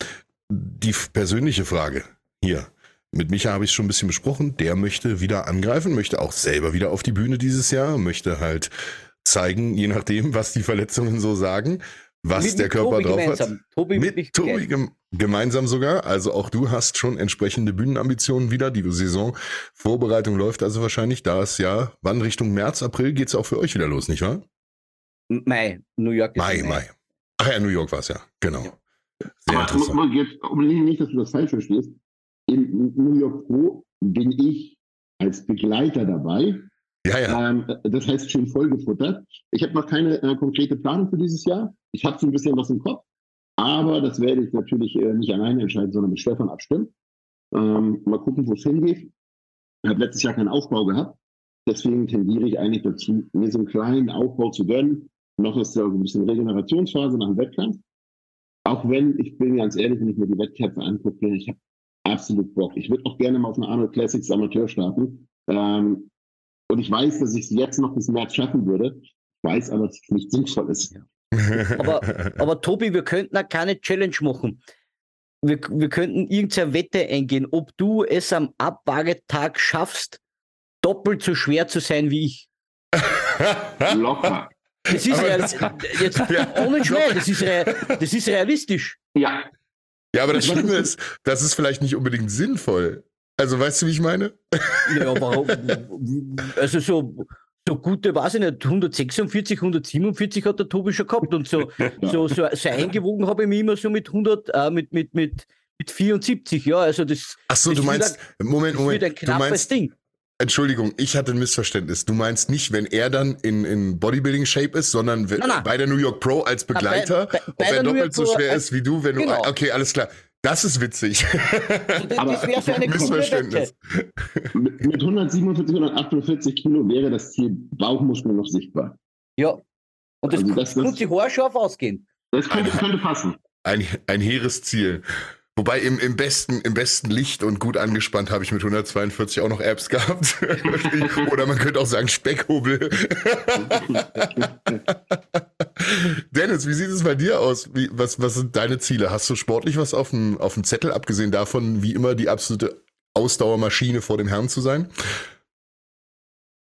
die persönliche Frage hier. Mit Micha habe ich schon ein bisschen besprochen. Der möchte wieder angreifen, möchte auch selber wieder auf die Bühne dieses Jahr, möchte halt zeigen, je nachdem, was die Verletzungen so sagen, was Mit- der mit Körper Tobi drauf hat. gemeinsam. Tobi Mit mich Tobi gem gemeinsam sogar. Also auch du hast schon entsprechende Bühnenambitionen wieder. Die Saison Vorbereitung läuft also wahrscheinlich. Da ist ja, wann Richtung März, April geht's auch für euch wieder los, nicht wahr? Mai, New York. ist Mai, im Mai. Ach ja, New York war's ja. Genau. Ja. Sehr Aber interessant. mal jetzt, unbedingt nicht, dass du das falsch verstehst. In New York Pro bin ich als Begleiter dabei. Ja, ja. Ähm, das heißt schön vollgefuttert. Ich habe noch keine äh, konkrete Planung für dieses Jahr. Ich habe so ein bisschen was im Kopf, aber das werde ich natürlich äh, nicht alleine entscheiden, sondern mit Stefan abstimmen. Ähm, mal gucken, wo es hingeht. Ich habe letztes Jahr keinen Aufbau gehabt. Deswegen tendiere ich eigentlich dazu, mir so einen kleinen Aufbau zu gönnen. Noch ist ja so ein bisschen Regenerationsphase nach dem Wettkampf. Auch wenn, ich bin ganz ehrlich, wenn ich mir die Wettkämpfe angucke, ich habe absolut Bock. Ich würde auch gerne mal auf eine Arnold Classics Amateur starten. Ähm, und ich weiß, dass ich es jetzt noch bis März schaffen würde. Ich weiß aber, dass es nicht sinnvoll ist. Aber Tobi, wir könnten auch keine Challenge machen. Wir, wir könnten irgendeine Wette eingehen, ob du es am Abwagetag schaffst, doppelt so schwer zu sein wie ich. Locker. Das ist Aber real, jetzt Ja. ohne Schmäh, das ist, real, das ist realistisch. Ja, ja, aber das Schlimme ist ist, das ist vielleicht nicht unbedingt sinnvoll. Also weißt du, wie ich meine? Ja, warum? Also so, so gute, weiß ich nicht, 146, 147 hat der Tobi schon gehabt und so, so, so, so eingewogen habe ich mich immer so mit 100, äh, mit, mit, mit, mit 74, ja, also das, Ach so, Das du meinst, Moment, das Moment, wird ein du knappes meinst, Ding. Entschuldigung, ich hatte ein Missverständnis. Du meinst nicht, wenn er dann in, in Bodybuilding-Shape ist, sondern wenn, Nein, nein. bei der New York Pro als Begleiter, bei- bei ob er doppelt so schwer als- ist wie du, wenn Genau. du. Okay, alles klar. Das ist witzig. Das, Aber- das wäre so eine. Missverständnis. mit, mit 147, 148 Kilo wäre das Ziel Bauchmuskel noch sichtbar. Ja. Und das, Also das- könnte sich haarscharf ausgehen. Das könnte, könnte passen. Ein, ein hehres Ziel. Wobei im, im, besten, im besten Licht und gut angespannt habe ich mit 142 auch noch Apps gehabt. Oder man könnte auch sagen Speckhobel. Dennis, wie sieht es bei dir aus? Wie, was, was sind deine Ziele? Hast du sportlich was auf dem, auf dem Zettel, abgesehen davon, wie immer die absolute Ausdauermaschine vor dem Herrn zu sein?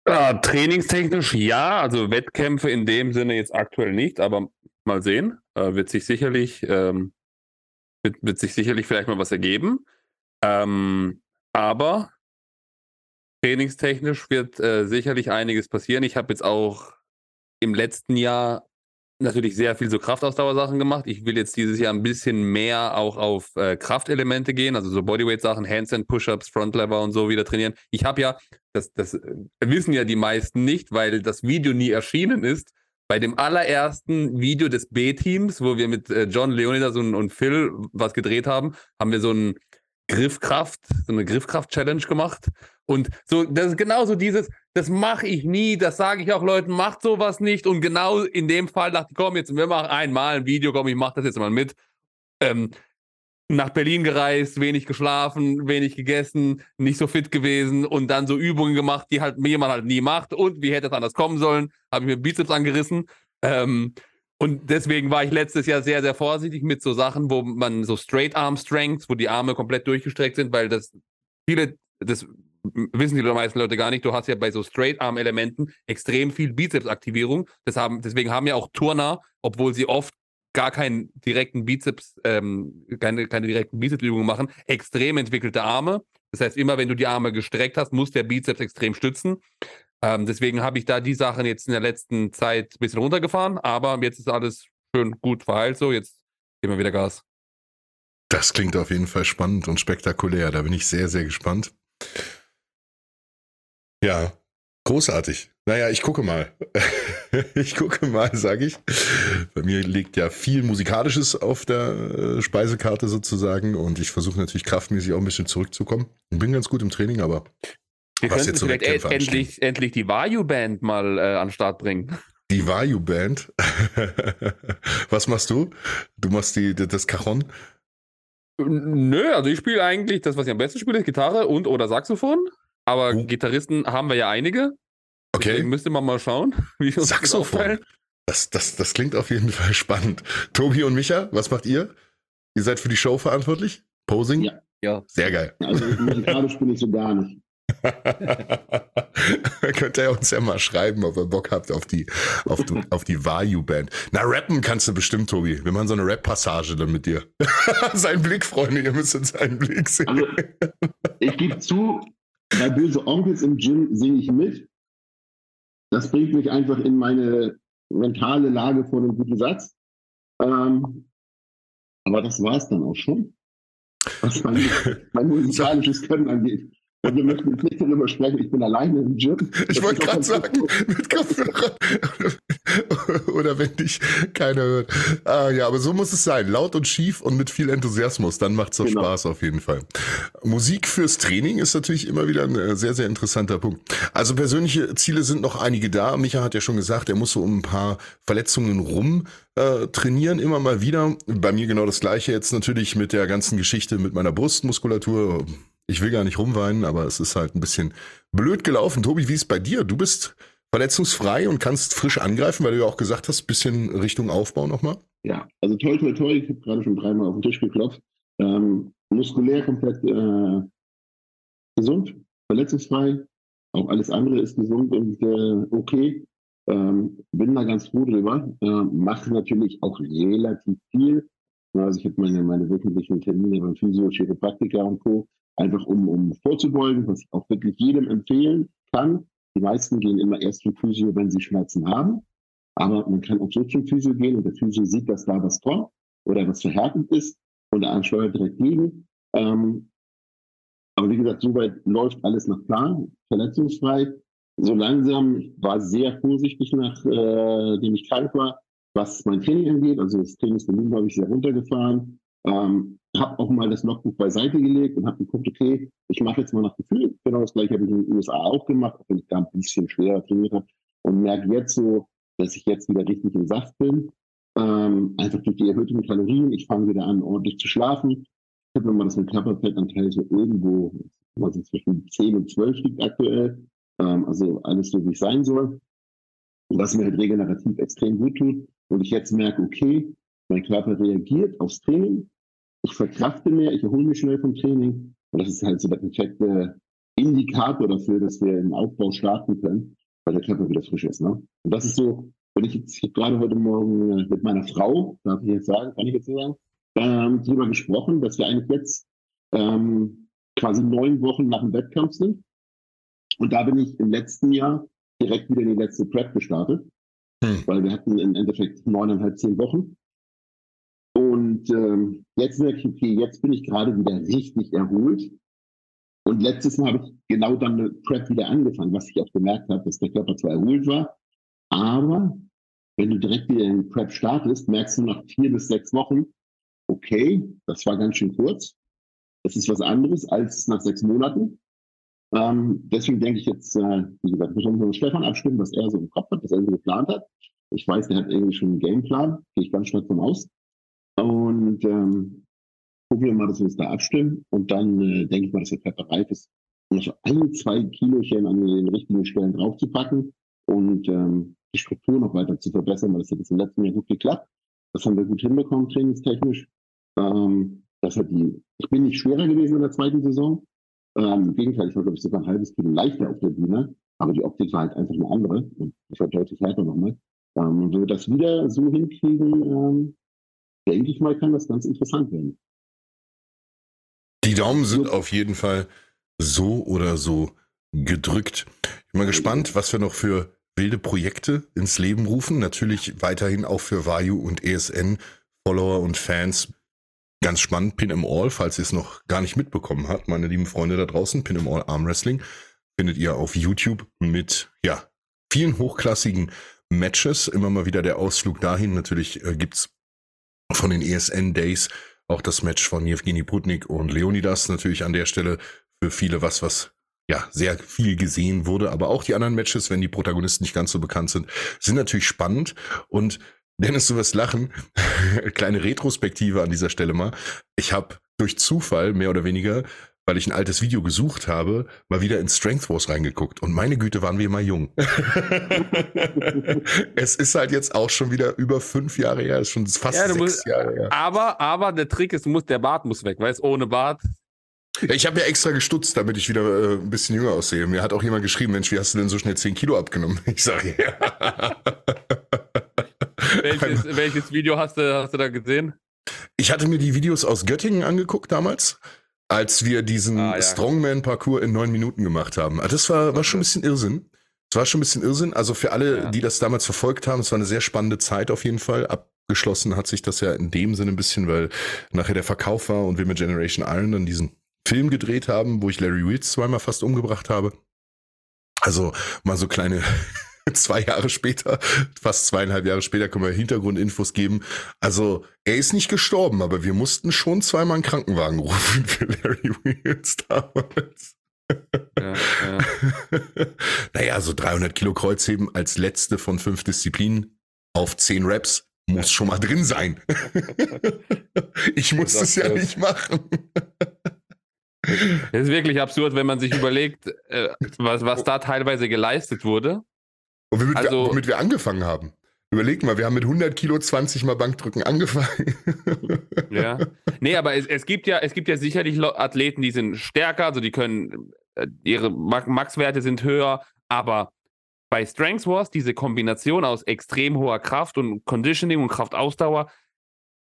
Ja, trainingstechnisch ja, also Wettkämpfe in dem Sinne jetzt aktuell nicht, aber mal sehen. Äh, wird sich sicherlich, ähm, wird, wird sich sicherlich vielleicht mal was ergeben. Ähm, aber trainingstechnisch wird äh, sicherlich einiges passieren. Ich habe jetzt auch im letzten Jahr natürlich sehr viel so Kraftausdauersachen gemacht. Ich will jetzt dieses Jahr ein bisschen mehr auch auf äh, Kraftelemente gehen, also so Bodyweight-Sachen, Handstand, Push-Ups, Frontlever und so wieder trainieren. Ich habe ja, das, das wissen ja die meisten nicht, weil das Video nie erschienen ist. Bei dem allerersten Video des B-Teams, wo wir mit äh, John Leonidas und, und Phil was gedreht haben, haben wir so ein Griffkraft, so eine Griffkraft-Challenge gemacht. Und so, das ist genauso dieses, das mache ich nie, das sage ich auch Leuten, macht sowas nicht. Und genau in dem Fall dachte ich, komm, jetzt, wir machen einmal ein Video, komm, ich mache das jetzt mal mit. Ähm, nach Berlin gereist, wenig geschlafen, wenig gegessen, nicht so fit gewesen und dann so Übungen gemacht, die halt jemand halt nie macht. Und wie hätte es anders kommen sollen? Habe ich mir Bizeps angerissen. Ähm, und deswegen war ich letztes Jahr sehr, sehr vorsichtig mit so Sachen, wo man so Straight Arm Strengths, wo die Arme komplett durchgestreckt sind, weil das viele, das wissen die meisten Leute gar nicht, du hast ja bei so Straight Arm Elementen extrem viel Bizepsaktivierung. Das haben, deswegen haben ja auch Turner, obwohl sie oft gar keinen direkten Bizeps, ähm, keine, keine direkten Bizepsübungen machen, extrem entwickelte Arme. Das heißt, immer wenn du die Arme gestreckt hast, muss der Bizeps extrem stützen. Ähm, deswegen habe ich da die Sachen jetzt in der letzten Zeit ein bisschen runtergefahren, aber jetzt ist alles schön gut verheilt so. Jetzt geben wir wieder Gas. Das klingt auf jeden Fall spannend und spektakulär. Da bin ich sehr, sehr gespannt. Ja, großartig. Naja, ich gucke mal. ich gucke mal, sage ich. Bei mir liegt ja viel Musikalisches auf der äh, Speisekarte sozusagen und ich versuche natürlich kraftmäßig auch ein bisschen zurückzukommen. Ich bin ganz gut im Training, aber wir was jetzt so vielleicht e endlich, endlich die Vayu-Band mal äh, an den Start bringen. Die Vayu-Band? was machst du? Du machst die, das Cajon? Nö, also ich spiele eigentlich das, was ich am besten spiele, ist Gitarre und oder Saxophon. Aber uh. Gitarristen haben wir ja einige. Okay. Deswegen müsste man mal schauen, wie uns Saxophon. Das, das, das klingt auf jeden Fall spannend. Tobi und Micha, was macht ihr? Ihr seid für die Show verantwortlich? Posing? Ja. ja. Sehr geil. Also musikalisch spiele ich so gar nicht. Könnt ihr uns ja mal schreiben, ob ihr Bock habt auf die, auf, die, auf die Vayu-Band. Na, rappen kannst du bestimmt, Tobi. Wir machen so eine Rap-Passage dann mit dir. Sein Blick, Freunde, ihr müsst uns seinen Blick sehen. Also, ich gebe zu, bei Böse Onkels im Gym singe ich mit. Das bringt mich einfach in meine mentale Lage vor einem guten Satz. Ähm, aber das war es dann auch schon, was mein, mein musikalisches Können angeht. Und wir möchten nicht darüber sprechen, ich bin alleine im Gym. Ich wollte gerade sagen, mit Kopfhörer. Oder wenn dich keiner hört. Ah, ja, aber so muss es sein. Laut und schief und mit viel Enthusiasmus. Dann macht es doch genau. Spaß auf jeden Fall. Musik fürs Training ist natürlich immer wieder ein äh, sehr, sehr interessanter Punkt. Also persönliche Ziele sind noch einige da. Micha hat ja schon gesagt, er muss so um ein paar Verletzungen rum äh, trainieren immer mal wieder. Bei mir genau das gleiche jetzt natürlich mit der ganzen Geschichte mit meiner Brustmuskulatur ich will gar nicht rumweinen, aber es ist halt ein bisschen blöd gelaufen. Tobi, wie ist es bei dir? Du bist verletzungsfrei und kannst frisch angreifen, weil du ja auch gesagt hast, bisschen Richtung Aufbau nochmal. Ja, also toll, toll, toll. Ich habe gerade schon dreimal auf den Tisch geklopft. Ähm, muskulär komplett äh, gesund, verletzungsfrei. Auch alles andere ist gesund und äh, okay. Ähm, bin da ganz froh drüber. Äh, mache natürlich auch relativ viel. Also ich habe meine, meine wöchentlichen Termine beim Physio, Chiropraktiker und Co einfach um, um vorzubeugen, was ich auch wirklich jedem empfehlen kann. Die meisten gehen immer erst zum Physio, wenn sie Schmerzen haben. Aber man kann auch so zum Physio gehen und der Physio sieht, dass da was kommt oder was verhärtet ist und er ansteuert direkt gegen. Ähm, aber wie gesagt, soweit läuft alles nach Plan, verletzungsfrei. So langsam, war sehr vorsichtig, nachdem äh, ich krank war, was mein Training angeht. Also das Trainingsvolumen habe ich sehr runtergefahren. Ähm, habe auch mal das Logbuch beiseite gelegt und habe geguckt, okay, ich mache jetzt mal nach Gefühl. Genau das gleiche habe ich in den USA auch gemacht, auch wenn ich da ein bisschen schwerer trainiert habe. Und merke jetzt so, dass ich jetzt wieder richtig im Saft bin. Ähm, einfach durch die erhöhten Kalorien. Ich fange wieder an, ordentlich zu schlafen. Ich habe mal das mit Körperfettanteil so irgendwo, was zwischen 10 und 12 liegt aktuell. Ähm, also alles so, wie es sein soll. Und was mir halt regenerativ extrem gut tut. und ich jetzt merke, okay, mein Körper reagiert aufs Training, ich verkrafte mehr, ich erhole mich schnell vom Training und das ist halt so der perfekte Indikator dafür, dass wir im Aufbau starten können, weil der Körper wieder frisch ist. Ne? Und das ist so, wenn ich jetzt gerade heute Morgen äh, mit meiner Frau, darf ich jetzt sagen, kann ich jetzt so sagen, ähm, darüber gesprochen, dass wir eigentlich jetzt ähm, quasi neun Wochen nach dem Wettkampf sind. Und da bin ich im letzten Jahr direkt wieder in die letzte Prep gestartet, hm. weil wir hatten im Endeffekt neuneinhalb, zehn Wochen. Und ähm, jetzt ich, okay, jetzt bin ich gerade wieder richtig erholt. Und letztes Mal habe ich genau dann eine Prep wieder angefangen, was ich auch gemerkt habe, dass der Körper zwar erholt war, aber wenn du direkt wieder in Prep startest, merkst du nach vier bis sechs Wochen, okay, das war ganz schön kurz. Das ist was anderes als nach sechs Monaten. Ähm, deswegen denke ich jetzt, äh, wie gesagt, ich muss mit Stefan abstimmen, was er so im Kopf hat, was er so geplant hat. Ich weiß, der hat irgendwie schon einen Gameplan, gehe ich ganz stark von aus. Und ähm, gucken wir mal, dass wir uns da abstimmen. Und dann äh, denke ich mal, dass der Pfeffer reif ist, noch so ein, zwei Kilochen an den richtigen Stellen draufzupacken und ähm, die Struktur noch weiter zu verbessern, weil das hat jetzt im letzten Jahr gut geklappt. Das haben wir gut hinbekommen, trainingstechnisch. Ähm, das hat die, ich bin nicht schwerer gewesen in der zweiten Saison. Ähm, Im Gegenteil, ich war, glaube ich, sogar ein halbes Kilo leichter auf der Bühne. Aber die Optik war halt einfach eine andere. Und ich war deutlich härter nochmal. Ähm, wenn wir das wieder so hinkriegen, ähm, denke ich mal, kann das ganz interessant werden. Die Daumen sind auf jeden Fall so oder so gedrückt. Ich bin mal gespannt, was wir noch für wilde Projekte ins Leben rufen. Natürlich weiterhin auch für Vayu und ESN Follower und Fans. Ganz spannend, Pin im All, falls ihr es noch gar nicht mitbekommen habt, meine lieben Freunde da draußen, Pin im All Arm Wrestling findet ihr auf YouTube mit, ja, vielen hochklassigen Matches. Immer mal wieder der Ausflug dahin. Natürlich äh, gibt's von den ESN Days auch das Match von Evgeny Putnik und Leonidas natürlich an der Stelle für viele was, was ja sehr viel gesehen wurde. Aber auch die anderen Matches, wenn die Protagonisten nicht ganz so bekannt sind, sind natürlich spannend. Und Dennis, du wirst lachen. Kleine Retrospektive an dieser Stelle mal. Ich habe durch Zufall mehr oder weniger weil ich ein altes Video gesucht habe, mal wieder in Strength Wars reingeguckt. Und meine Güte, waren wir mal jung. es ist halt jetzt auch schon wieder über fünf Jahre her, ist schon fast ja, sechs musst, Jahre her. Aber, aber der Trick ist, du musst, der Bart muss weg, weißt ohne Bart. Ich habe ja extra gestutzt, damit ich wieder äh, ein bisschen jünger aussehe. Mir hat auch jemand geschrieben, Mensch, wie hast du denn so schnell zehn Kilo abgenommen? Ich sage ja. welches, welches Video hast du, hast du da gesehen? Ich hatte mir die Videos aus Göttingen angeguckt damals als wir diesen ah, ja. Strongman-Parcours in neun Minuten gemacht haben. Ah, das war, war schon ein bisschen Irrsinn. Das war schon ein bisschen Irrsinn. Also für alle, ja. die das damals verfolgt haben, es war eine sehr spannende Zeit auf jeden Fall. Abgeschlossen hat sich das ja in dem Sinne ein bisschen, weil nachher der Verkauf war und wir mit Generation Iron dann diesen Film gedreht haben, wo ich Larry Weeds zweimal fast umgebracht habe. Also mal so kleine zwei Jahre später, fast zweieinhalb Jahre später, können wir Hintergrundinfos geben. Also, er ist nicht gestorben, aber wir mussten schon zweimal einen Krankenwagen rufen für Larry Wheels damals. Ja, ja. naja, so 300 Kilo Kreuzheben als letzte von fünf Disziplinen auf zehn Reps muss schon mal drin sein. ich muss es ja nicht machen. Es ist wirklich absurd, wenn man sich überlegt, äh, was, was da teilweise geleistet wurde. Und womit, also, wir, womit wir angefangen haben. Überleg mal, wir haben mit 100 Kilo 20 Mal Bankdrücken angefangen. ja. Nee, aber es, es, gibt ja, es gibt ja sicherlich Athleten, die sind stärker, also die können, äh, ihre Max-Werte sind höher, aber bei Strength Wars diese Kombination aus extrem hoher Kraft und Conditioning und Kraftausdauer,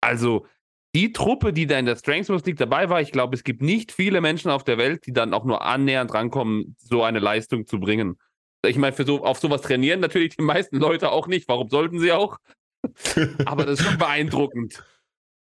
also die Truppe, die da in der Strength Wars League dabei war, ich glaube, es gibt nicht viele Menschen auf der Welt, die dann auch nur annähernd rankommen, so eine Leistung zu bringen. Ich meine, für so, auf sowas trainieren natürlich die meisten Leute auch nicht. Warum sollten sie auch? Aber das ist schon beeindruckend.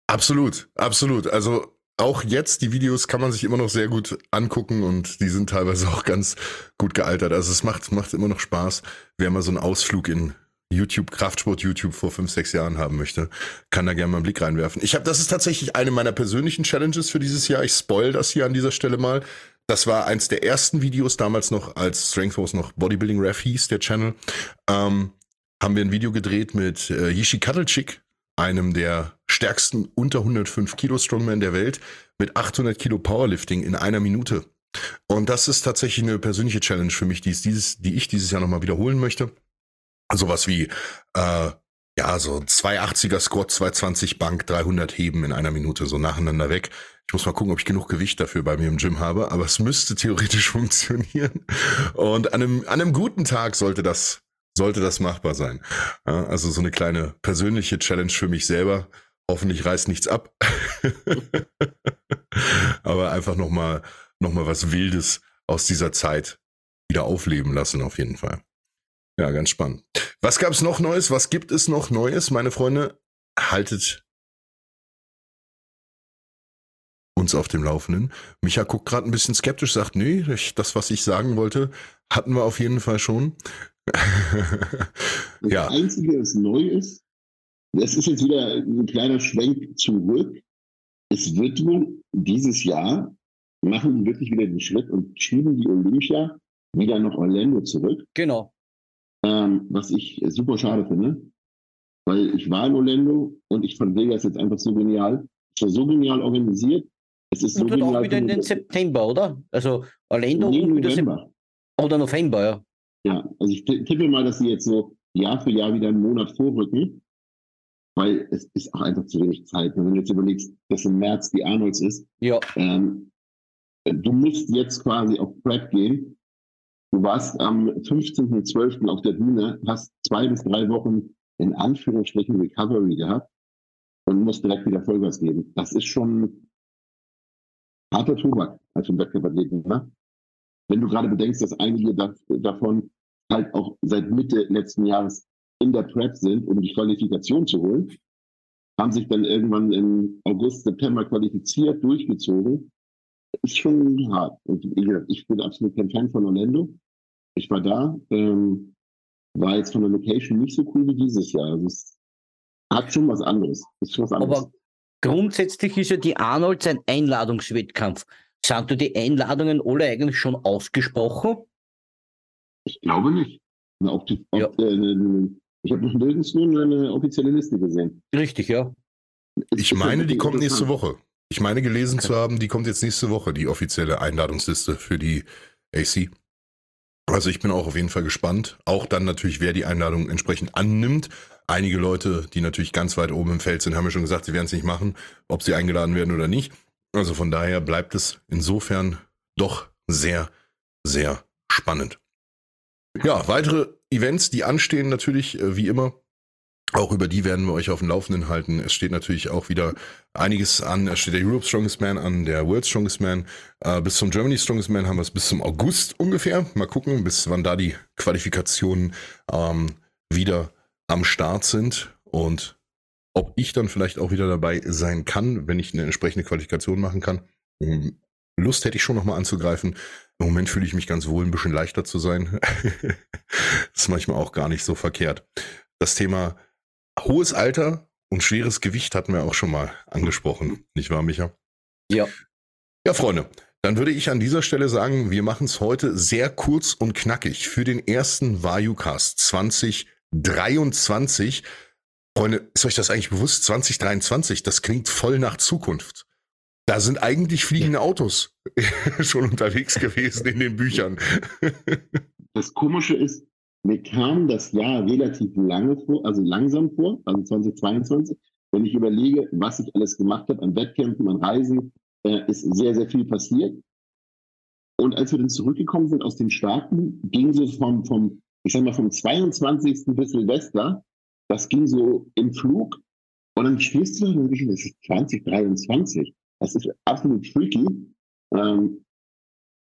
Absolut, absolut. Also auch jetzt, die Videos kann man sich immer noch sehr gut angucken und die sind teilweise auch ganz gut gealtert. Also es macht, macht immer noch Spaß. Wer mal so einen Ausflug in YouTube, Kraftsport YouTube vor fünf, sechs Jahren haben möchte, kann da gerne mal einen Blick reinwerfen. Ich habe, das ist tatsächlich eine meiner persönlichen Challenges für dieses Jahr. Ich spoil das hier an dieser Stelle mal. Das war eins der ersten Videos damals noch, als Strength Force noch Bodybuilding Ref hieß, der Channel. Ähm, haben wir ein Video gedreht mit äh, Yishi Katalchik, einem der stärksten unter 105 Kilo Strongman der Welt, mit 800 Kilo Powerlifting in einer Minute. Und das ist tatsächlich eine persönliche Challenge für mich, die, ist dieses, die ich dieses Jahr nochmal wiederholen möchte. Sowas wie äh, ja, so 280er Squat, 220 Bank, 300 Heben in einer Minute so nacheinander weg. Ich muss mal gucken, ob ich genug Gewicht dafür bei mir im Gym habe, aber es müsste theoretisch funktionieren. Und an einem, an einem guten Tag sollte das, sollte das machbar sein. Also so eine kleine persönliche Challenge für mich selber. Hoffentlich reißt nichts ab. aber einfach nochmal, noch mal was Wildes aus dieser Zeit wieder aufleben lassen, auf jeden Fall. Ja, ganz spannend. Was gab es noch Neues? Was gibt es noch Neues, meine Freunde? Haltet uns auf dem Laufenden. Micha guckt gerade ein bisschen skeptisch, sagt, nee, das, was ich sagen wollte, hatten wir auf jeden Fall schon. das ja. Einzige, was neu ist, das ist jetzt wieder ein kleiner Schwenk zurück. Es wird wohl dieses Jahr machen die wirklich wieder den Schritt und schieben die Olympia wieder nach Orlando zurück. Genau. Ähm, was ich super schade finde, weil ich war in Orlando und ich fand Vegas jetzt einfach so genial. Es war so genial organisiert. Es ist und so genial. auch wieder in den September, oder? Also Orlando nee, und wieder November. Oder November, ja. Ja, also ich tippe mal, dass sie jetzt so Jahr für Jahr wieder einen Monat vorrücken, weil es ist auch einfach zu wenig Zeit. Wenn du jetzt überlegst, dass im März die Arnolds ist, ja. Ähm, du musst jetzt quasi auf Prep gehen. Du warst am 15.12. auf der Bühne, hast zwei bis drei Wochen in Anführungsstrichen Recovery gehabt und musst direkt wieder Vollgas geben. Das ist schon harter Tobak als ein Wettkampfathleten. Ne? Wenn du gerade bedenkst, dass einige da, davon halt auch seit Mitte letzten Jahres in der Prep sind, um die Qualifikation zu holen, haben sich dann irgendwann im August, September qualifiziert, durchgezogen ist schon hart. Und ich bin absolut kein Fan von Orlando. Ich war da, ähm, war jetzt von der Location nicht so cool wie dieses Jahr. Also es hat schon was anderes. Ist schon was anderes. Aber grundsätzlich ist ja die Arnolds ein Einladungswettkampf. Sind du die Einladungen alle eigentlich schon ausgesprochen? Ich glaube nicht. Auf die, auf, ja. äh, ich habe noch nirgendwo eine offizielle Liste gesehen. Richtig, ja. Ich meine, die kommt nächste Woche. Ich meine gelesen okay. zu haben, die kommt jetzt nächste Woche, die offizielle Einladungsliste für die AC. Also ich bin auch auf jeden Fall gespannt. Auch dann natürlich, wer die Einladung entsprechend annimmt. Einige Leute, die natürlich ganz weit oben im Feld sind, haben ja schon gesagt, sie werden es nicht machen, ob sie eingeladen werden oder nicht. Also von daher bleibt es insofern doch sehr, sehr spannend. Ja, weitere Events, die anstehen natürlich, äh, wie immer, auch über die werden wir euch auf dem Laufenden halten. Es steht natürlich auch wieder einiges an. Es steht der Europe's Strongest Man an, der World's Strongest Man. Äh, bis zum Germany's Strongest Man haben wir es bis zum August ungefähr. Mal gucken, bis wann da die Qualifikationen ähm, wieder am Start sind und ob ich dann vielleicht auch wieder dabei sein kann, wenn ich eine entsprechende Qualifikation machen kann. Ähm, Lust hätte ich schon nochmal anzugreifen. Im Moment fühle ich mich ganz wohl, ein bisschen leichter zu sein. ist manchmal auch gar nicht so verkehrt. Das Thema hohes Alter und schweres Gewicht hatten wir auch schon mal angesprochen, nicht wahr, Micha? Ja. Ja, Freunde, dann würde ich an dieser Stelle sagen, wir machen es heute sehr kurz und knackig für den ersten ValueCast 2023. Freunde, ist euch das eigentlich bewusst? 2023, das klingt voll nach Zukunft. Da sind eigentlich fliegende Autos schon unterwegs gewesen in den Büchern. Das Komische ist, mir kam das Jahr relativ lange vor, also langsam vor, also 2022. Wenn ich überlege, was ich alles gemacht habe an Wettkämpfen, an Reisen, äh, ist sehr, sehr viel passiert. Und als wir dann zurückgekommen sind aus den Staaten, ging so vom, vom ich sag mal, vom 22. bis Silvester, das ging so im Flug. Und dann stehst du da denkst, das ist 2023. Das ist absolut freaky, ähm,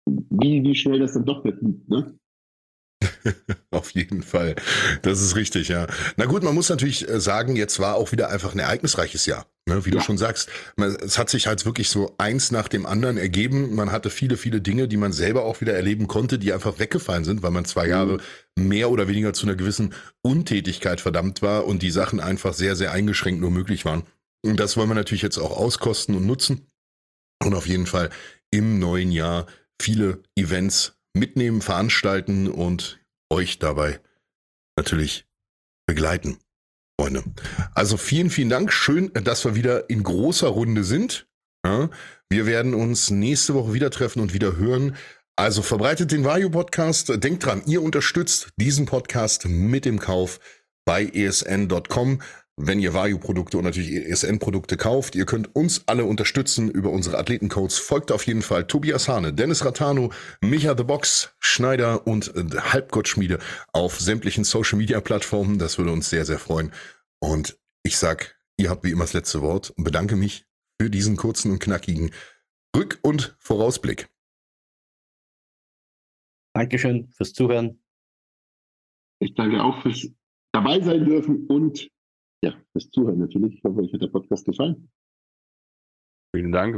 wie, wie schnell das dann doch verfliegt. Ne? Auf jeden Fall. Das ist richtig, ja. Na gut, man muss natürlich äh, sagen, jetzt war auch wieder einfach ein ereignisreiches Jahr. Ne? Wie ja. du schon sagst, man, es hat sich halt wirklich so eins nach dem anderen ergeben. Man hatte viele, viele Dinge, die man selber auch wieder erleben konnte, die einfach weggefallen sind, weil man zwei mhm. Jahre mehr oder weniger zu einer gewissen Untätigkeit verdammt war und die Sachen einfach sehr, sehr eingeschränkt nur möglich waren. Und das wollen wir natürlich jetzt auch auskosten und nutzen. Und auf jeden Fall im neuen Jahr viele Events mitnehmen, veranstalten und euch dabei natürlich begleiten, Freunde. Also vielen, vielen Dank. Schön, dass wir wieder in großer Runde sind. Ja, wir werden uns nächste Woche wieder treffen und wieder hören. Also verbreitet den Vario Podcast. Denkt dran, ihr unterstützt diesen Podcast mit dem Kauf bei esn.com wenn ihr Vario-Produkte und natürlich ESN-Produkte kauft. Ihr könnt uns alle unterstützen über unsere Athletencodes. Folgt auf jeden Fall Tobias Hane, Dennis Ratano, Micha The Box, Schneider und äh, Halbgottschmiede auf sämtlichen Social-Media-Plattformen. Das würde uns sehr, sehr freuen. Und ich sag, ihr habt wie immer das letzte Wort und bedanke mich für diesen kurzen und knackigen Rück- und Vorausblick. Dankeschön fürs Zuhören. Ich danke auch fürs dabei sein dürfen und ja, fürs Zuhören natürlich. Ich hoffe, euch hat der Podcast gefallen. Vielen Dank.